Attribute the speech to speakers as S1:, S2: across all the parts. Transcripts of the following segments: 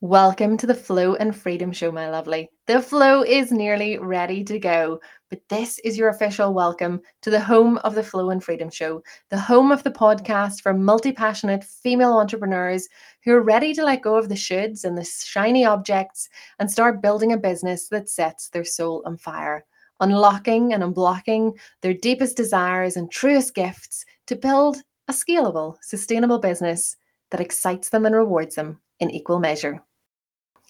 S1: Welcome to the Flow and Freedom Show, my lovely. The flow is nearly ready to go, but this is your official welcome to the home of the Flow and Freedom Show, the home of the podcast for multi passionate female entrepreneurs who are ready to let go of the shoulds and the shiny objects and start building a business that sets their soul on fire, unlocking and unblocking their deepest desires and truest gifts to build a scalable, sustainable business that excites them and rewards them in equal measure.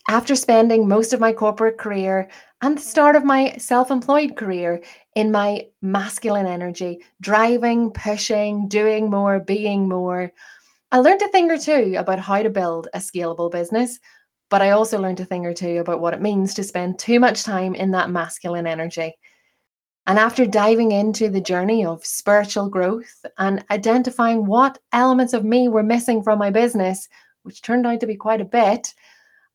S1: After spending most of my corporate career and the start of my self employed career in my masculine energy, driving, pushing, doing more, being more, I learned a thing or two about how to build a scalable business, but I also learned a thing or two about what it means to spend too much time in that masculine energy. And after diving into the journey of spiritual growth and identifying what elements of me were missing from my business, which turned out to be quite a bit,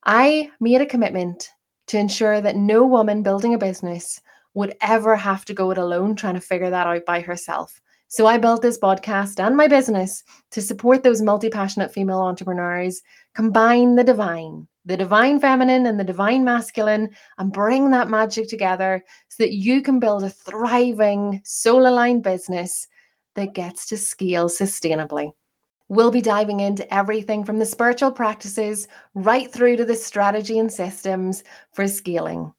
S1: I made a commitment to ensure that no woman building a business would ever have to go it alone trying to figure that out by herself. So I built this podcast and my business to support those multi passionate female entrepreneurs, combine the divine, the divine feminine and the divine masculine, and bring that magic together so that you can build a thriving, soul aligned business that gets to scale sustainably. We'll be diving into everything from the spiritual practices right through to the strategy and systems for scaling.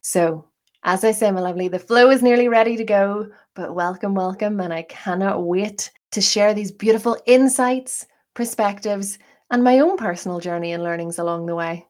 S1: So, as I say, my lovely, the flow is nearly ready to go, but welcome, welcome. And I cannot wait to share these beautiful insights, perspectives, and my own personal journey and learnings along the way.